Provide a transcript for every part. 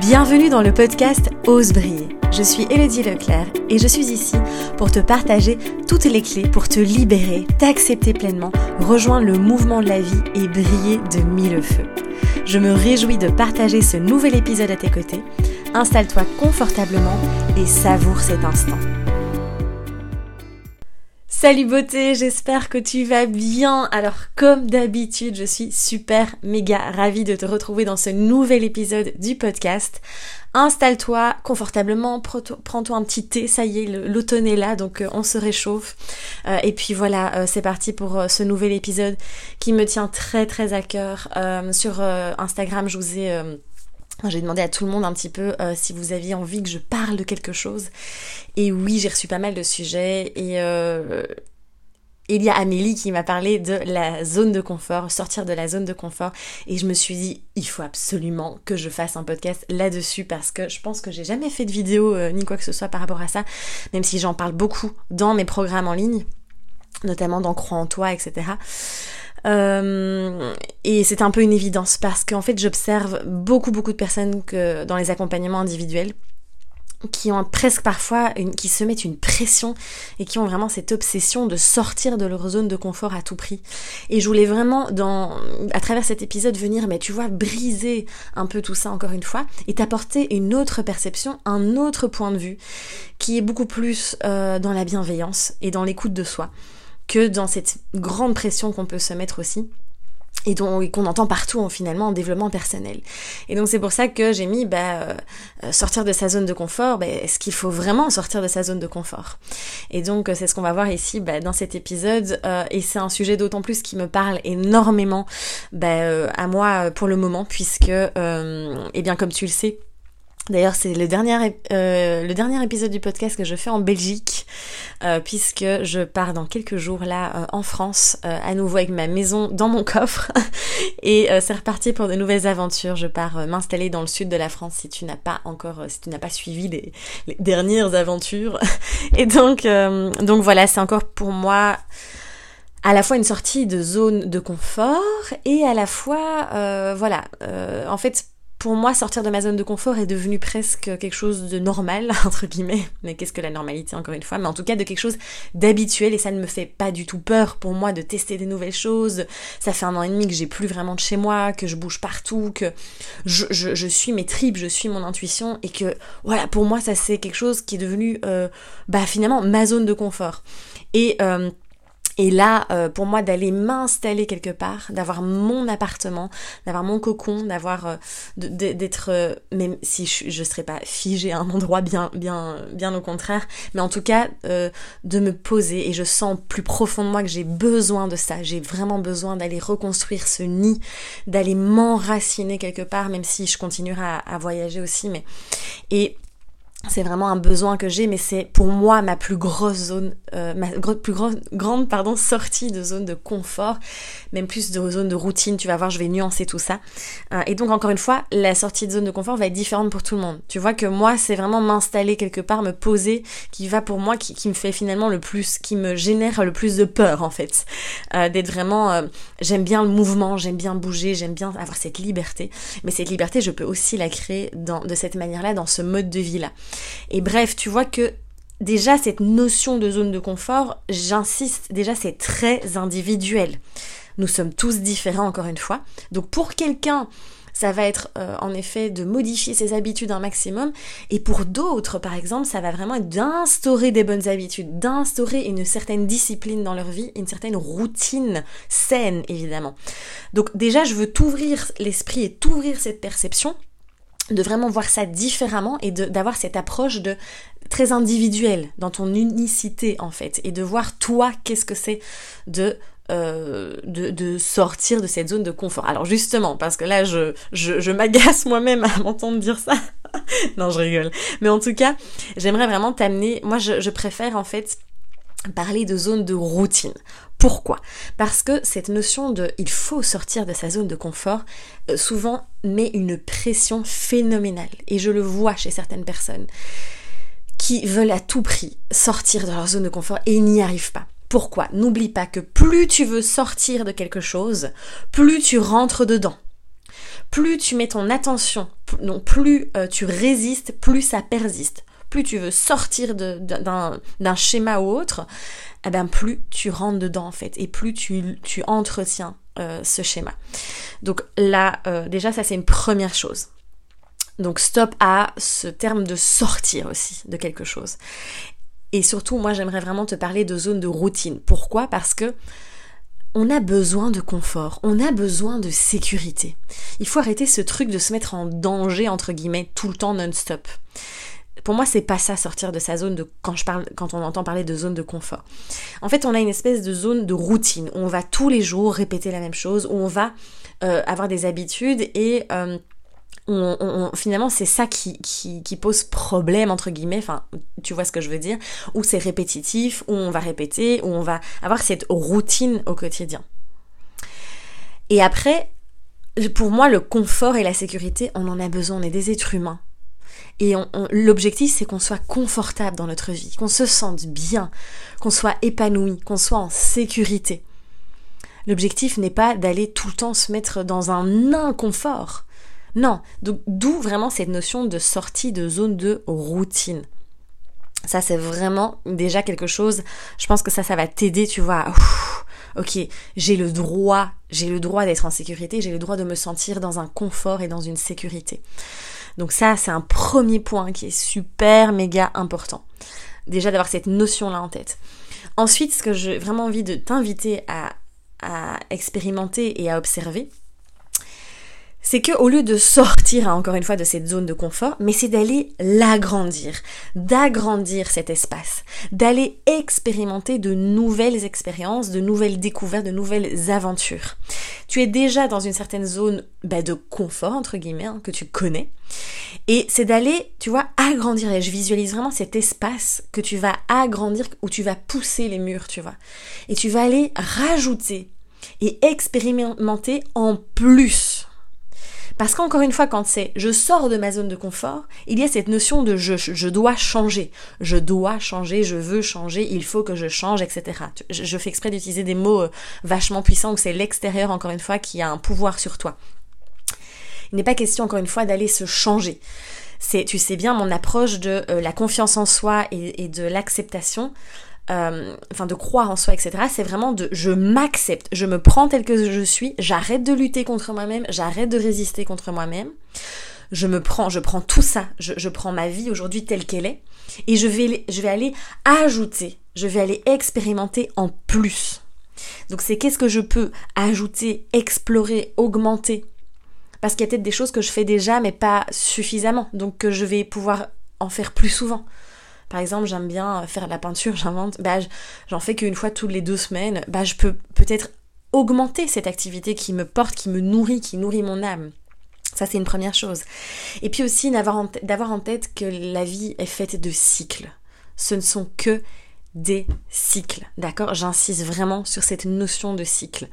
Bienvenue dans le podcast Ose briller. Je suis Elodie Leclerc et je suis ici pour te partager toutes les clés pour te libérer, t'accepter pleinement, rejoindre le mouvement de la vie et briller de mille feux. Je me réjouis de partager ce nouvel épisode à tes côtés. Installe-toi confortablement et savoure cet instant. Salut beauté, j'espère que tu vas bien. Alors comme d'habitude, je suis super méga ravie de te retrouver dans ce nouvel épisode du podcast. Installe-toi confortablement, prends-toi un petit thé, ça y est, l'automne est là, donc euh, on se réchauffe. Euh, et puis voilà, euh, c'est parti pour ce nouvel épisode qui me tient très très à cœur. sur Instagram, je vous ai j'ai demandé à tout le monde un petit peu euh, si vous aviez envie que je parle de quelque chose. Et oui, j'ai reçu pas mal de sujets. Et euh, il y a Amélie qui m'a parlé de la zone de confort, sortir de la zone de confort. Et je me suis dit, il faut absolument que je fasse un podcast là-dessus parce que je pense que j'ai jamais fait de vidéo euh, ni quoi que ce soit par rapport à ça, même si j'en parle beaucoup dans mes programmes en ligne, notamment dans Croix en toi, etc. Euh, et c'est un peu une évidence parce qu'en fait j'observe beaucoup beaucoup de personnes que dans les accompagnements individuels qui ont presque parfois une, qui se mettent une pression et qui ont vraiment cette obsession de sortir de leur zone de confort à tout prix. Et je voulais vraiment dans à travers cet épisode venir mais tu vois briser un peu tout ça encore une fois et t'apporter une autre perception, un autre point de vue qui est beaucoup plus euh, dans la bienveillance et dans l'écoute de soi que dans cette grande pression qu'on peut se mettre aussi et qu'on entend partout finalement en développement personnel. Et donc c'est pour ça que j'ai mis bah, euh, sortir de sa zone de confort, bah, est-ce qu'il faut vraiment sortir de sa zone de confort? Et donc c'est ce qu'on va voir ici bah, dans cet épisode, euh, et c'est un sujet d'autant plus qui me parle énormément bah, euh, à moi pour le moment, puisque, eh bien comme tu le sais, D'ailleurs, c'est le dernier, euh, le dernier épisode du podcast que je fais en Belgique, euh, puisque je pars dans quelques jours là euh, en France, à nouveau avec ma maison dans mon coffre. Et c'est reparti pour de nouvelles aventures. Je pars m'installer dans le sud de la France si tu n'as pas encore, si tu n'as pas suivi les, les, dernières aventures. Et donc, donc voilà, c'est encore pour moi à la fois une sortie de zone de confort et à la fois, voilà, en fait pour moi, sortir de ma zone de confort est devenu presque quelque chose de normal, entre guillemets. Mais qu'est-ce que la normalité, encore une fois? Mais en tout cas, de quelque chose d'habituel et ça ne me fait pas du tout peur pour moi de tester des nouvelles choses. Ça fait un an et demi que j'ai plus vraiment de chez moi, que je bouge partout, que je, suis mes tripes, je suis mon intuition et que, voilà, pour moi, ça c'est quelque chose qui est devenu, euh, bah finalement, ma zone de confort. Et euh, et là, euh, pour moi, d'aller m'installer quelque part, d'avoir mon appartement, d'avoir mon cocon, d'avoir euh, d'être, euh, même si je, ne serais pas figée à un endroit bien, bien, bien au contraire, mais en tout cas de me poser. Et je sens plus profond de moi que j'ai besoin de ça. J'ai vraiment besoin d'aller reconstruire ce nid, d'aller m'enraciner quelque part, même si je continuerai à, à voyager aussi. Mais et c'est vraiment un besoin que j'ai, mais c'est pour moi ma plus grosse zone, euh, ma plus grande pardon sortie de zone de confort, même plus de zone de routine. Tu vas voir, je vais nuancer tout ça. Euh, et donc encore une fois, la sortie de zone de confort va être différente pour tout le monde. Tu vois que moi, c'est vraiment m'installer quelque part, me poser, qui va pour moi, qui, me fait finalement le plus, qui me génère le plus de peur en fait, euh, d'être vraiment. j'aime bien le mouvement, j'aime bien bouger, j'aime bien avoir cette liberté. Mais cette liberté, je peux aussi la créer dans, de cette manière-là, dans ce mode de vie là. Et bref, tu vois que déjà cette notion de zone de confort, j'insiste, déjà c'est très individuel. Nous sommes tous différents encore une fois. Donc pour quelqu'un, ça va être euh, en effet de modifier ses habitudes un maximum. Et pour d'autres, par exemple, ça va vraiment être d'instaurer des bonnes habitudes, d'instaurer une certaine discipline dans leur vie, une certaine routine saine, évidemment. Donc déjà, je veux t'ouvrir l'esprit et t'ouvrir cette perception de vraiment voir ça différemment et d'avoir cette approche de très individuelle dans ton unicité en fait et de voir toi qu'est-ce que c'est de, euh, de, de sortir de cette zone de confort. Alors justement parce que là je, je, je m'agace moi-même à m'entendre dire ça. non je rigole. Mais en tout cas j'aimerais vraiment t'amener. Moi je, je préfère en fait parler de zone de routine. Pourquoi? Parce que cette notion de il faut sortir de sa zone de confort euh, souvent met une pression phénoménale et je le vois chez certaines personnes qui veulent à tout prix sortir de leur zone de confort et n'y arrivent pas. Pourquoi? N'oublie pas que plus tu veux sortir de quelque chose, plus tu rentres dedans plus tu mets ton attention, non, plus euh, tu résistes, plus ça persiste. Plus tu veux sortir d'un schéma ou autre, eh ben plus tu rentres dedans et plus tu, tu entretiens euh, ce schéma. Donc là, euh, déjà ça c'est une première chose. Donc stop à ce terme de sortir aussi de quelque chose. Et surtout, moi j'aimerais vraiment te parler de zone de routine. Pourquoi? Parce que on a besoin de confort, on a besoin de sécurité. Il faut arrêter ce truc de se mettre en danger, entre guillemets, tout le temps non-stop. Pour moi, c'est pas ça sortir de sa zone de quand je parle quand on entend parler de zone de confort. En fait, on a une espèce de zone de routine où on va tous les jours répéter la même chose, où on va euh, avoir des habitudes et euh, finalement c'est ça qui, pose problème entre guillemets, enfin tu vois ce que je veux dire, où c'est répétitif, où on va répéter, où on va avoir cette routine au quotidien. Et après, pour moi le confort et la sécurité, on en a besoin, on est des êtres humains. Et l'objectif, c'est qu'on soit confortable dans notre vie, qu'on se sente bien, qu'on soit épanoui, qu'on soit en sécurité. L'objectif n'est pas d'aller tout le temps se mettre dans un inconfort. Non, d'où vraiment cette notion de sortie de zone de routine. Ça, c'est vraiment déjà quelque chose, je pense que ça, ça va t'aider, tu vois, ok, j'ai le droit, j'ai le droit d'être en sécurité, j'ai le droit de me sentir dans un confort et dans une sécurité. Donc ça, c'est un premier point qui est super, méga important. Déjà d'avoir cette notion-là en tête. Ensuite, ce que j'ai vraiment envie de t'inviter à, expérimenter et à observer, c'est que au lieu de sortir hein, encore une fois de cette zone de confort, mais c'est d'aller l'agrandir, d'agrandir cet espace, d'aller expérimenter de nouvelles expériences, de nouvelles découvertes, de nouvelles aventures. Tu es déjà dans une certaine zone bah, de confort entre guillemets hein, que tu connais, et c'est d'aller, tu vois, agrandir. Et je visualise vraiment cet espace que tu vas agrandir, où tu vas pousser les murs, tu vois, et tu vas aller rajouter et expérimenter en plus parce qu'encore une fois, quand c'est je sors de ma zone de confort, il y a cette notion de je, je dois changer. Je dois changer, je veux changer, il faut que je change, etc. Je, fais exprès d'utiliser des mots euh, vachement puissants où c'est l'extérieur, encore une fois, qui a un pouvoir sur toi. Il n'est pas question, encore une fois, d'aller se changer. C'est, tu sais bien, mon approche de euh, la confiance en soi et de l'acceptation euh, de croire en soi, etc. C'est vraiment de je m'accepte, je me prends tel que je suis, j'arrête de lutter contre moi-même, j'arrête de résister contre moi-même. Je me prends, je prends tout ça, je, prends ma vie aujourd'hui telle qu'elle est, et je vais, je vais aller ajouter, je vais aller expérimenter en plus. Donc c'est qu'est-ce que je peux ajouter, explorer, augmenter? Parce qu'il y a peut-être des choses que je fais déjà, mais pas suffisamment, donc que je vais pouvoir en faire plus souvent. Par exemple, j'aime bien faire de la peinture, j'invente, bah, j'en fais qu'une fois toutes les deux semaines, bah, je peux peut-être augmenter cette activité qui me porte, qui me nourrit, qui nourrit mon âme. Ça, c'est une première chose. Et puis aussi d'avoir en, tête que la vie est faite de cycles. Ce ne sont que des cycles, d'accord? J'insiste vraiment sur cette notion de cycle.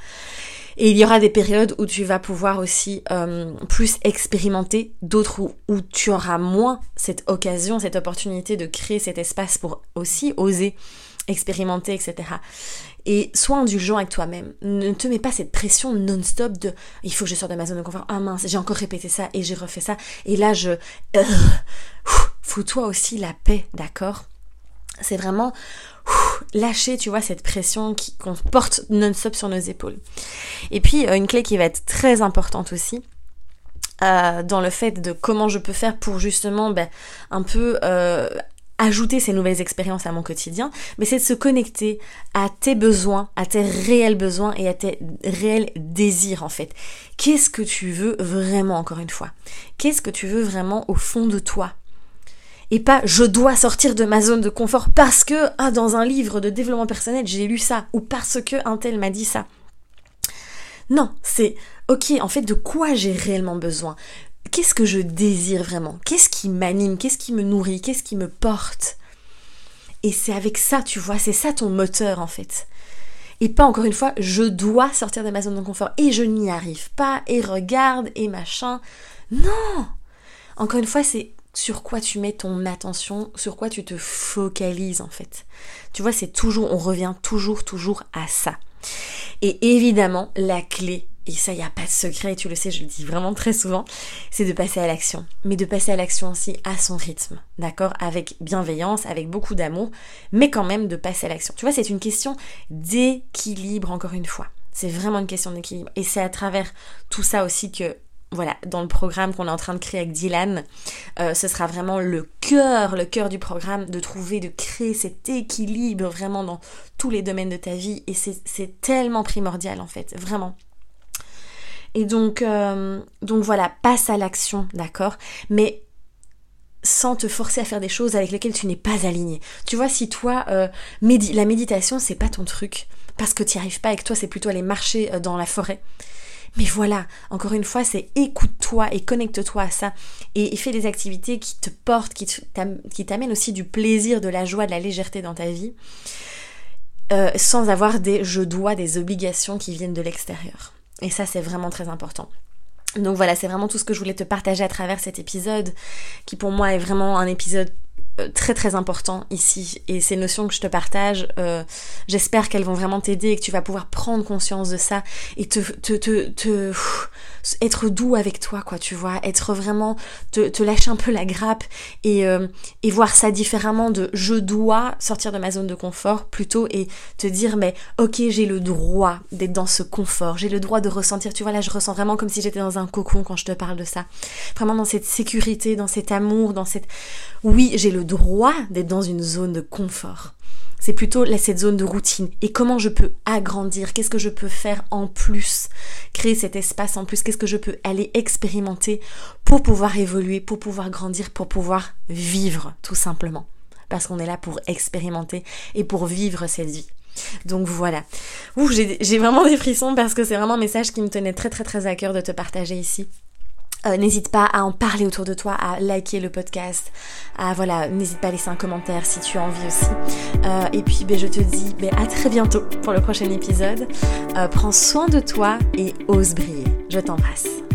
Et il y aura des périodes où tu vas pouvoir aussi euh, plus expérimenter, d'autres où, tu auras moins cette occasion, cette opportunité de créer cet espace pour aussi oser expérimenter, etc. Et sois indulgent avec toi-même. Ne te mets pas cette pression non-stop de il faut que je sorte de ma zone de confort. Ah mince, j'ai encore répété ça et j'ai refait ça. Et là, je. Euh, Fous-toi aussi la paix, d'accord? C'est vraiment lâcher, tu vois, cette pression qu'on porte non-stop sur nos épaules. Et puis, euh, une clé qui va être très importante aussi, euh, dans le fait de comment je peux faire pour justement ben, un peu euh, ajouter ces nouvelles expériences à mon quotidien, mais c'est de se connecter à tes besoins, à tes réels besoins et à tes réels désirs en fait. Qu'est-ce que tu veux vraiment encore une fois? Qu'est-ce que tu veux vraiment au fond de toi? Et pas je dois sortir de ma zone de confort parce que ah, dans un livre de développement personnel j'ai lu ça. Ou parce que un tel m'a dit ça. Non, c'est ok, en fait, de quoi j'ai réellement besoin? Qu'est-ce que je désire vraiment? Qu'est-ce qui m'anime? Qu'est-ce qui me nourrit? Qu'est-ce qui me porte? Et c'est avec ça, tu vois, c'est ça ton moteur en fait. Et pas encore une fois, je dois sortir de ma zone de confort. Et je n'y arrive pas. Et regarde. Et machin. Non! Encore une fois, c'est sur quoi tu mets ton attention, sur quoi tu te focalises en fait. Tu vois, c'est toujours, on revient toujours, toujours à ça. Et évidemment, la clé, et ça, il n'y a pas de secret, tu le sais, je le dis vraiment très souvent, c'est de passer à l'action. Mais de passer à l'action aussi à son rythme, d'accord? Avec bienveillance, avec beaucoup d'amour, mais quand même de passer à l'action. Tu vois, c'est une question d'équilibre, encore une fois. C'est vraiment une question d'équilibre. Et c'est à travers tout ça aussi que, voilà, dans le programme qu'on est en train de créer avec Dylan, euh, ce sera vraiment le cœur, le cœur du programme, de trouver, de créer cet équilibre vraiment dans tous les domaines de ta vie. Et c'est tellement primordial en fait, vraiment. Et donc, euh, donc voilà, passe à l'action, d'accord? Mais sans te forcer à faire des choses avec lesquelles tu n'es pas aligné. Tu vois, si toi, euh, la méditation, c'est pas ton truc, parce que tu n'y arrives pas avec toi, c'est plutôt aller marcher dans la forêt. Mais voilà, encore une fois, c'est écoute-toi et connecte-toi à ça. Et, fais des activités qui te portent, qui t'amènent aussi du plaisir, de la joie, de la légèreté dans ta vie, sans avoir des je dois, des obligations qui viennent de l'extérieur. Et ça, c'est vraiment très important. Donc voilà, c'est vraiment tout ce que je voulais te partager à travers cet épisode, qui pour moi est vraiment un épisode euh, très très important ici. Et ces notions que je te partage euh, j'espère qu'elles vont vraiment t'aider et que tu vas pouvoir prendre conscience de ça et te, te, te, te être doux avec toi quoi tu vois être vraiment te, te lâcher un peu la grappe et, euh, et voir ça différemment de je dois sortir de ma zone de confort plutôt et te dire mais ok j'ai le droit d'être dans ce confort j'ai le droit de ressentir tu vois là je ressens vraiment comme si j'étais dans un cocon quand je te parle de ça vraiment dans cette sécurité dans cet amour dans cette oui j'ai le droit d'être dans une zone de confort. C'est plutôt là, cette zone de routine. Et comment je peux agrandir? Qu'est-ce que je peux faire en plus? Créer cet espace en plus Qu'est-ce que je peux aller expérimenter pour pouvoir évoluer, pour pouvoir grandir, pour pouvoir vivre tout simplement Parce qu'on est là pour expérimenter et pour vivre cette vie. Donc voilà. j'ai vraiment des frissons parce que c'est vraiment un message qui me tenait très très très à cœur de te partager ici. Euh, n'hésite pas à en parler autour de toi, à liker le podcast, voilà, n'hésite pas à laisser un commentaire si tu as envie aussi. Euh, et puis ben, je te dis ben, à très bientôt pour le prochain épisode. Euh, prends soin de toi et ose briller. Je t'embrasse.